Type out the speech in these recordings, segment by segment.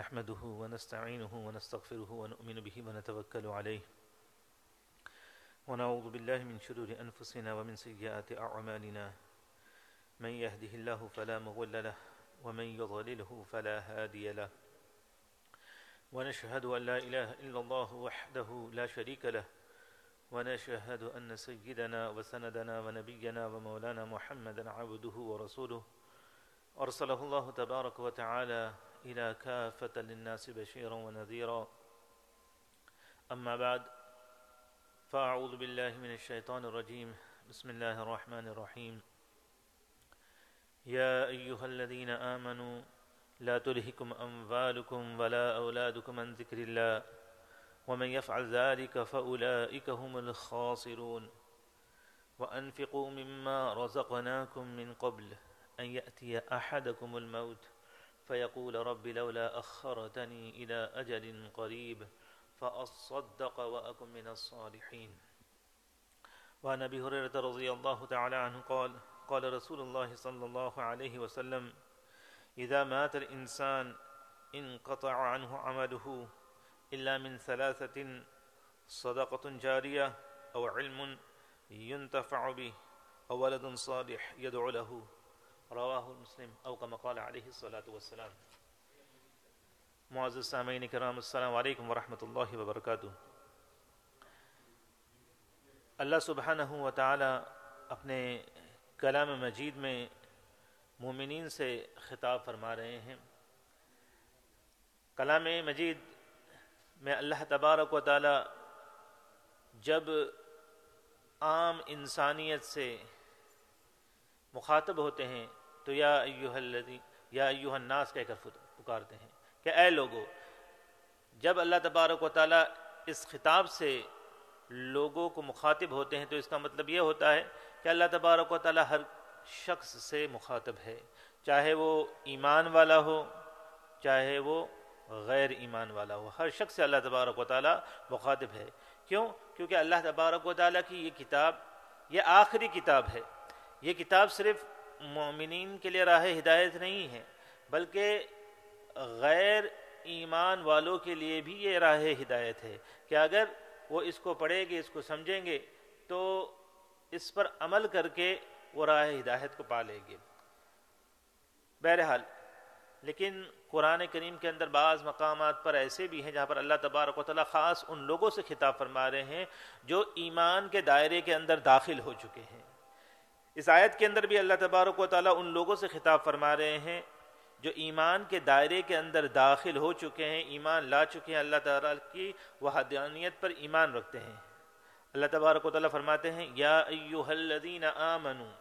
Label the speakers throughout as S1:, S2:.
S1: نحمده ونستعينه ونستغفره ونؤمن به ونتوكل عليه. ونعوذ بالله من شرور أنفسنا ومن سيئات أعمالنا. من يهده الله فلا مضل له ومن يضلله فلا هادي له. ونشهد أن لا إله إلا الله وحده لا شريك له. ونشهد أن سيدنا وسندنا ونبينا ومولانا محمدا عبده ورسوله. أرسله الله تبارك وتعالى إلى كافة للناس بشيرا ونذيرا. أما بعد فأعوذ بالله من الشيطان الرجيم. بسم الله الرحمن الرحيم. يا أيها الذين آمنوا لا تلهكم أنفالكم ولا أولادكم عن ذكر الله. ومن يفعل ذلك فأولئك هم الخاسرون. وأنفقوا مما رزقناكم من قبل أن يأتي أحدكم الموت. فيقول رب لولا أخرتني إلى أجل قريب فأصدق وأكن من الصالحين. وعن أبي هريرة رضي الله تعالى عنه قال قال رسول الله صلى الله عليه وسلم إذا مات الإنسان انقطع عنه عمله إلا من ثلاثة صدقة جارية أو علم ينتفع به أو ولد صالح يدعو له. رواه المسلم أو كما قال عليه الصلاة والسلام. معزز سامعین کرام، السلام علیکم ورحمۃ اللہ وبرکاتہ. اللہ سبحانہ و تعالی اپنے کلام مجید میں مومنین سے خطاب فرما رہے ہیں۔ کلام مجید میں اللہ تبارک و تعالی جب عام انسانیت سے مخاطب ہوتے ہیں تو یا ایوہ الذی یا ایوہ الناس کہہ کر پکارتے ہیں کہ اے لوگو، جب اللہ تبارک و تعالیٰ اس خطاب سے لوگوں کو مخاطب ہوتے ہیں تو اس کا مطلب یہ ہوتا ہے کہ اللہ تبارک و تعالیٰ ہر شخص سے مخاطب ہے۔ چاہے وہ ایمان والا ہو، چاہے وہ غیر ایمان والا ہو، ہر شخص سے اللہ تبارک و تعالیٰ مخاطب ہے۔ کیوں؟ کیونکہ اللہ تبارک و تعالیٰ کی یہ کتاب، یہ آخری کتاب ہے۔ یہ کتاب صرف مومنین کے لیے راہ ہدایت نہیں ہے، بلکہ غیر ایمان والوں کے لیے بھی یہ راہ ہدایت ہے کہ اگر وہ اس کو پڑھیں گے، اس کو سمجھیں گے، تو اس پر عمل کر کے وہ راہ ہدایت کو پا لیں گے۔ بہرحال، لیکن قرآن کریم کے اندر بعض مقامات پر ایسے بھی ہیں جہاں پر اللہ تبارک و تعالیٰ خاص ان لوگوں سے خطاب فرما رہے ہیں جو ایمان کے دائرے کے اندر داخل ہو چکے ہیں۔ اس آیت کے اندر بھی اللہ تبارک و تعالیٰ ان لوگوں سے خطاب فرما رہے ہیں جو ایمان کے دائرے کے اندر داخل ہو چکے ہیں، ایمان لا چکے ہیں، اللہ تعالیٰ کی وحدانیت پر ایمان رکھتے ہیں۔ اللہ تبارک و تعالیٰ فرماتے ہیں، یا ایوہ الذین آمنوا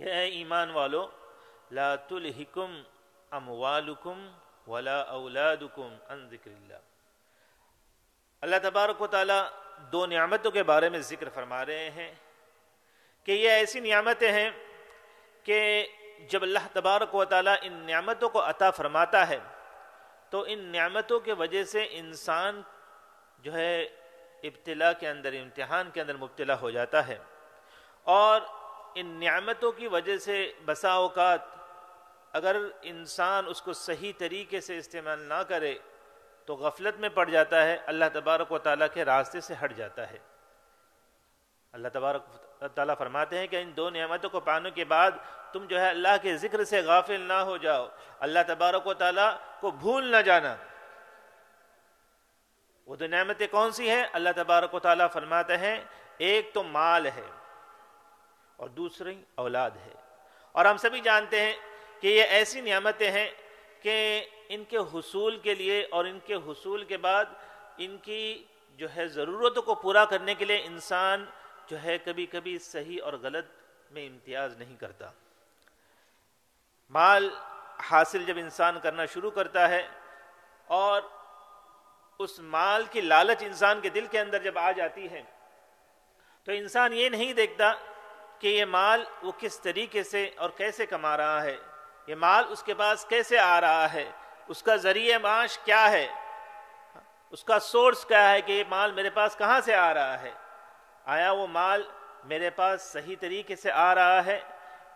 S1: کہ اے ایمان والو، لا تلہکم اموالکم ولا اولادکم ان ذکر اللہ اللہ تبارک و تعالیٰ دو نعمتوں کے بارے میں ذکر فرما رہے ہیں۔ کہ یہ ایسی نعمتیں ہیں کہ جب اللہ تبارک و تعالیٰ ان نعمتوں کو عطا فرماتا ہے، تو ان نعمتوں کے وجہ سے انسان جو ہے ابتلا کے اندر، امتحان کے اندر مبتلا ہو جاتا ہے۔ اور ان نعمتوں کی وجہ سے بسا اوقات اگر انسان اس کو صحیح طریقے سے استعمال نہ کرے، تو غفلت میں پڑ جاتا ہے، اللہ تبارک و تعالیٰ کے راستے سے ہٹ جاتا ہے۔ اللہ تبارک تعالیٰ فرماتے ہیں کہ ان دو نعمتوں کو پانے کے بعد تم جو ہے اللہ کے ذکر سے غافل نہ ہو جاؤ۔ اللہ تبارک و تعالیٰ کو بھول نہ جانا۔ وہ دو نعمتیں کون سی ہیں؟ اللہ تبارک و تعالیٰ فرماتے ہیں، ایک تو مال ہے اور دوسری اولاد ہے۔ اور ہم سبھی جانتے ہیں کہ یہ ایسی نعمتیں ہیں کہ ان کے حصول کے لیے اور ان کے حصول کے بعد ان کی جو ہے ضرورتوں کو پورا کرنے کے لیے انسان جو ہے کبھی کبھی صحیح اور غلط میں امتیاز نہیں کرتا۔ مال حاصل جب انسان کرنا شروع کرتا ہے اور اس مال کی لالچ انسان کے دل کے اندر جب آ جاتی ہے، تو انسان یہ نہیں دیکھتا کہ یہ مال وہ کس طریقے سے اور کیسے کما رہا ہے، یہ مال اس کے پاس کیسے آ رہا ہے، اس کا ذریعہ معاش کیا ہے، اس کا سورس کیا ہے کہ یہ مال میرے پاس کہاں سے آ رہا ہے۔ آیا وہ مال میرے پاس صحیح طریقے سے آ رہا ہے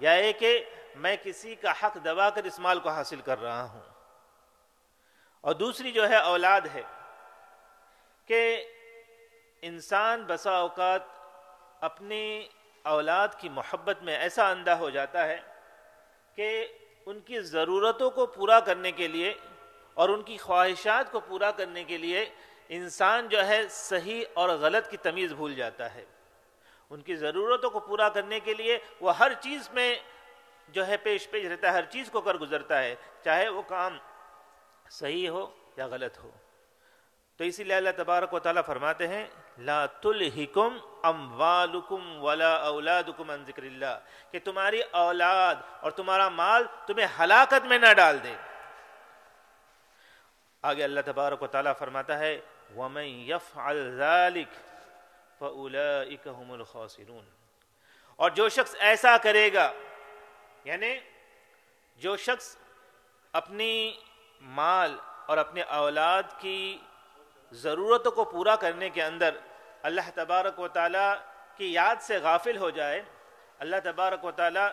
S1: یا یہ کہ میں کسی کا حق دبا کر اس مال کو حاصل کر رہا ہوں؟ اور دوسری جو ہے اولاد ہے کہ انسان بسا اوقات اپنی اولاد کی محبت میں ایسا اندھا ہو جاتا ہے کہ ان کی ضرورتوں کو پورا کرنے کے لیے اور ان کی خواہشات کو پورا کرنے کے لیے انسان جو ہے صحیح اور غلط کی تمیز بھول جاتا ہے۔ ان کی ضرورتوں کو پورا کرنے کے لیے وہ ہر چیز میں جو ہے پیش پیش رہتا ہے، ہر چیز کو کر گزرتا ہے، چاہے وہ کام صحیح ہو یا غلط ہو۔ تو اسی لیے اللہ تبارک و تعالیٰ فرماتے ہیں، لا تلحکم اموالکم ولا اولادکم عن ذکر اللہ، کہ تمہاری اولاد اور تمہارا مال تمہیں ہلاکت میں نہ ڈال دے۔ آگے اللہ تبارک و تعالیٰ فرماتا ہے، وَمَن يَفْعَلْ ذَلِكَ فَأُولَئِكَ هُمُ الْخَاسِرُونَ۔ اور جو شخص ایسا کرے گا یعنی جو شخص اپنی مال اور اپنے اولاد کی ضرورتوں کو پورا کرنے کے اندر اللہ تبارک و تعالیٰ کی یاد سے غافل ہو جائے، اللہ تبارک و تعالیٰ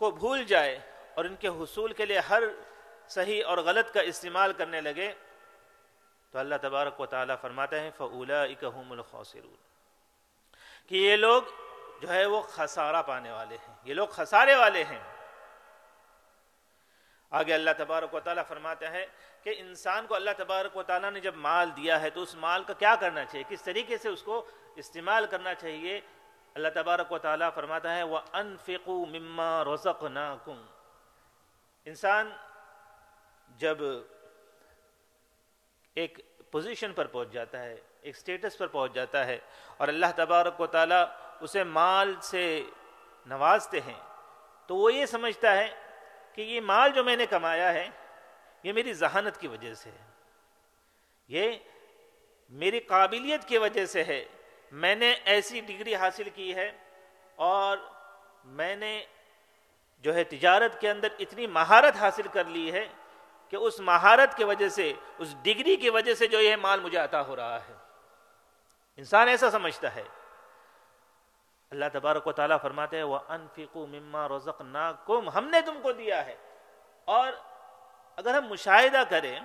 S1: کو بھول جائے اور ان کے حصول کے لیے ہر صحیح اور غلط کا استعمال کرنے لگے تو اللہ تبارک و تعالیٰ فرماتے ہیں فعلا اکہم الخوصرون کہ یہ لوگ جو ہے وہ خسارہ پانے والے ہیں۔ یہ لوگ خسارے والے ہیں۔ آگے اللہ تبارک و تعالیٰ فرماتے ہیں کہ انسان کو اللہ تبارک و تعالیٰ نے جب مال دیا ہے تو اس مال کا کیا کرنا چاہیے؟ کس طریقے سے اس کو استعمال کرنا چاہیے؟ اللہ تبارک و تعالیٰ فرماتا ہے وہ انفقو مما رزق انسان جب ایک پوزیشن پر پہنچ جاتا ہے، ایک سٹیٹس پر پہنچ جاتا ہے اور اللہ تبارک و تعالیٰ اسے مال سے نوازتے ہیں، تو وہ یہ سمجھتا ہے کہ یہ مال جو میں نے کمایا ہے، یہ میری ذہانت کی وجہ سے ہے۔ یہ میری قابلیت کی وجہ سے ہے۔ میں نے ایسی ڈگری حاصل کی ہے اور میں نے جو ہے تجارت کے اندر اتنی مہارت حاصل کر لی ہے کہ اس مہارت کی وجہ سے، اس ڈگری کی وجہ سے جو یہ مال مجھے عطا ہو رہا ہے۔ انسان ایسا سمجھتا ہے۔ اللہ تبارک و تعالیٰ فرماتے ہیں وہ انفکو مما رزق ہم نے تم کو دیا ہے۔ اور اگر ہم مشاہدہ کریں،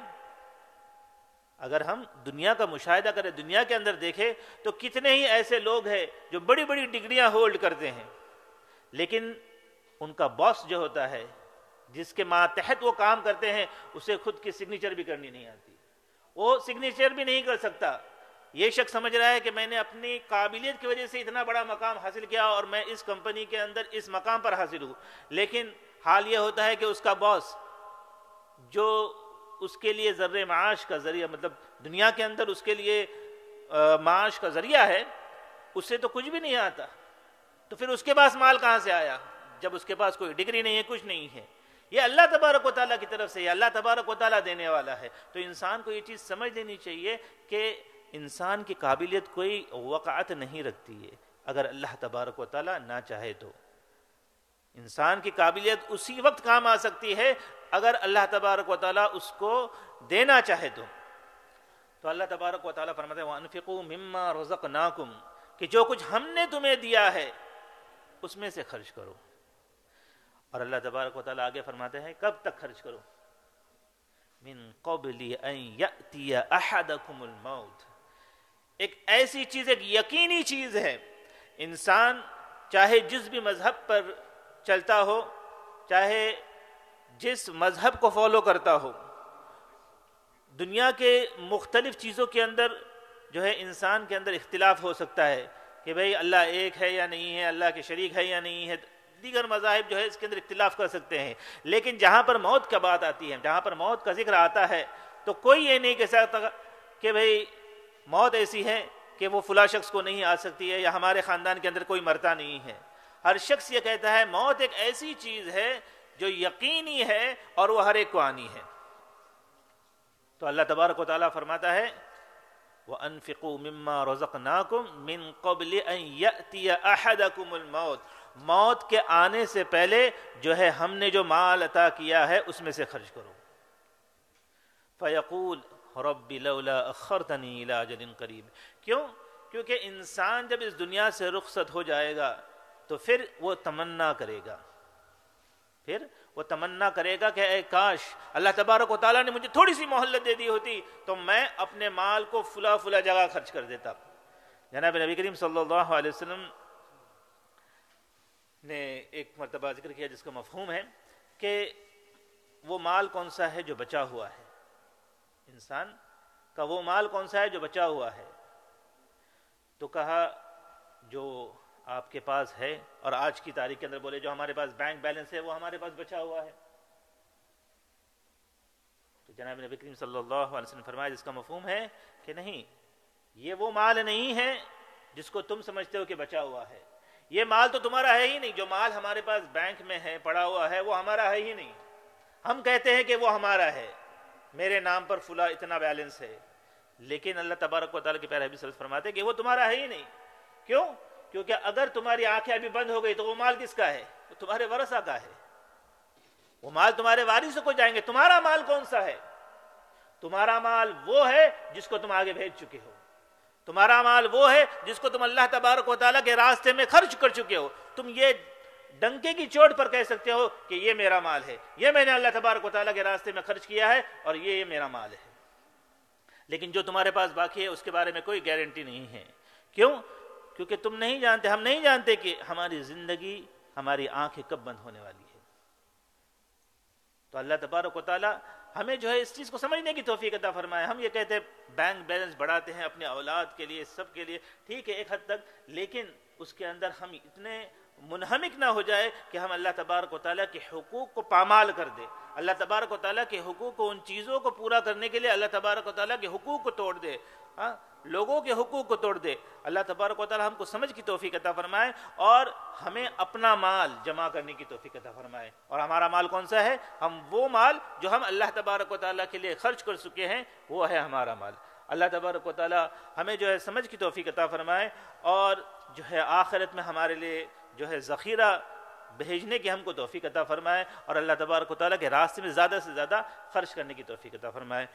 S1: اگر ہم دنیا کا مشاہدہ کریں، دنیا کے اندر دیکھیں، تو کتنے ہی ایسے لوگ ہیں جو بڑی بڑی ڈگریاں ہولڈ کرتے ہیں۔ لیکن ان کا باس جو ہوتا ہے جس کے ماتحت وہ کام کرتے ہیں، اسے خود کی سگنیچر بھی کرنی نہیں آتی۔ وہ سگنیچر بھی نہیں کر سکتا۔ یہ شخص سمجھ رہا ہے کہ میں نے اپنی قابلیت کی وجہ سے اتنا بڑا مقام حاصل کیا اور میں اس کمپنی کے اندر اس مقام پر حاصل ہوں۔ لیکن حال یہ ہوتا ہے کہ اس کا باس جو اس کے لیے ذر معاش کا ذریعہ مطلب دنیا کے اندر اس کے لیے معاش کا ذریعہ ہے، اس سے تو کچھ بھی نہیں آتا۔ تو پھر اس کے پاس مال کہاں سے آیا؟ جب اس کے پاس کوئی ڈگری نہیں ہے، کچھ نہیں ہے۔ یہ اللہ تبارک و تعالیٰ کی طرف سے یہ اللہ تبارک و تعالیٰ دینے والا ہے۔ تو انسان کو یہ چیز سمجھ لینی چاہیے کہ انسان کی قابلیت کوئی وقعت نہیں رکھتی ہے۔ اگر اللہ تبارک و تعالیٰ نہ چاہے تو۔ انسان کی قابلیت اسی وقت کام آ سکتی ہے اگر اللہ تبارک و تعالیٰ اس کو دینا چاہے تو۔ تو اللہ تبارک و تعالیٰ فرماتے ہیں، وَأَنفِقُوا مِمَّا رَزَقْنَاكُمْ، کہ جو کچھ ہم نے تمہیں دیا ہے، اس میں سے خرچ کرو۔ اور اللہ تبارک و تعالیٰ آگے فرماتے ہیں، کب تک خرچ کرو؟ من قبل ان یأتی احدکم الموت۔ ایک ایسی چیز، ایک یقینی چیز ہے، انسان چاہے جس بھی مذہب پر چلتا ہو، چاہے جس مذہب کو فالو کرتا ہو، دنیا کے مختلف چیزوں کے اندر جو ہے، انسان کے اندر اختلاف ہو سکتا ہے کہ بھئی اللہ ایک ہے یا نہیں ہے، اللہ کے شریک ہے یا نہیں ہے۔ دیگر مذاہب جو ہے اس کے اندر اختلاف کر سکتے ہیں۔ لیکن جہاں پر موت کا بات آتی ہے، جہاں پر موت کا ذکر آتا ہے، تو کوئی یہ نہیں کہہ سکتا کہ بھئی موت ایسی ہے کہ وہ فلاں شخص کو نہیں آ سکتی ہے یا ہمارے خاندان کے اندر کوئی مرتا نہیں ہے۔ ہر شخص یہ کہتا ہے، موت ایک ایسی چیز ہے جو یقینی ہے اور وہ ہر ایک کو آنی ہے۔ تو اللہ تبارک و تعالیٰ فرماتا ہے وہ انفکو مما رزق ناکم من قبل احدکم الموت۔ موت کے آنے سے پہلے جو ہے ہم نے جو مال عطا کیا ہے، اس میں سے خرچ کرو۔ فیقول، رب لولا اخرتنی الى اجل قریب۔ کیوں؟ کیونکہ انسان جب اس دنیا سے رخصت ہو جائے گا تو پھر وہ تمنا کرے گا۔ پھر وہ تمنا کرے گا کہ اے کاش، اللہ تبارک و تعالیٰ نے مجھے تھوڑی سی محلت دے دی ہوتی تو میں اپنے مال کو فلا فلا جگہ خرچ کر دیتا۔ جناب نبی کریم صلی اللہ علیہ وسلم نے ایک مرتبہ ذکر کیا جس کا مفہوم ہے کہ وہ مال کون سا ہے جو بچا ہوا ہے۔ انسان کا وہ مال کون سا ہے جو بچا ہوا ہے۔ تو کہا، جو آپ کے پاس ہے، اور آج کی تاریخ کے اندر بولے، جو ہمارے پاس بینک بیلنس ہے، وہ ہمارے پاس بچا ہوا ہے۔ تو جناب نبی کریم صلی اللہ علیہ وسلم فرمایا، جس کا مفہوم ہے کہ نہیں، یہ وہ مال نہیں ہے جس کو تم سمجھتے ہو کہ بچا ہوا ہے۔ یہ مال تو تمہارا ہے ہی نہیں، جو مال ہمارے پاس بینک میں ہے، پڑا ہوا ہے، وہ ہمارا ہے ہی نہیں۔ ہم کہتے ہیں کہ وہ ہمارا ہے۔ میرے نام پر فلا اتنا بیلنس ہے۔ لیکن اللہ تبارک و تعالیٰ کے پیارے حبیب فرماتے کہ وہ تمہارا ہے ہی نہیں۔ کیوں؟ کیونکہ اگر تمہاری آنکھیں ابھی بند ہو گئی تو وہ مال کس کا ہے؟ وہ تمہارے ورثہ کا ہے۔ وہ مال تمہارے وارث کو جائیں گے۔ تمہارا مال کون سا ہے؟ تمہارا مال وہ ہے جس کو تم آگے بھیج چکے ہو۔ تمہارا مال وہ ہے جس کو تم اللہ تبارک و تعالیٰ کے راستے میں خرچ کر چکے ہو۔ تم یہ ڈنکے کی چوٹ پر کہہ سکتے ہو کہ یہ میرا مال ہے۔ یہ میں نے اللہ تبارک و تعالیٰ کے راستے میں خرچ کیا ہے اور یہ یہ میرا مال ہے۔ لیکن جو تمہارے پاس باقی ہے اس کے بارے میں کوئی گارنٹی نہیں ہے۔ کیوں؟ کیونکہ تم نہیں جانتے، ہم نہیں جانتے کہ ہماری زندگی، ہماری آنکھیں کب بند ہونے والی ہے۔ تو اللہ تبارک و تعالیٰ ہمیں جو ہے اس چیز کو سمجھنے کی توفیق عطا فرمائے۔ ہم یہ کہتے ہیں بینک بیلنس بڑھاتے ہیں اپنے اولاد کے لیے، سب کے لیے۔ ٹھیک ہے، ایک حد تک، لیکن اس کے اندر ہم اتنے منہمک نہ ہو جائے کہ ہم اللہ تبارک و تعالیٰ کے حقوق کو پامال کر دیں۔ اللہ تبارک و تعالیٰ کے حقوق کو، ان چیزوں کو پورا کرنے کے لیے اللہ تبارک و تعالیٰ کے حقوق کو توڑ دے۔ ہاں لوگوں کے حقوق کو توڑ دے۔ اللہ تبارک و تعالیٰ ہم کو سمجھ کی توفیق عطا فرمائے اور ہمیں اپنا مال جمع کرنے کی توفیق عطا فرمائے۔ اور ہمارا مال کون سا ہے؟ ہم وہ مال جو ہم اللہ تبارک و تعالیٰ کے لیے خرچ کر چکے ہیں، وہ ہے ہمارا مال۔ اللہ تبارک و تعالیٰ ہمیں جو ہے سمجھ کی توفیق عطا فرمائے اور جو ہے آخرت میں ہمارے لیے جو ہے ذخیرہ بھیجنے کی ہم کو توفیق عطا فرمائے اور اللہ تبارک و تعالیٰ کے راستے میں زیادہ سے زیادہ خرچ کرنے کی توفیق عطا فرمائے۔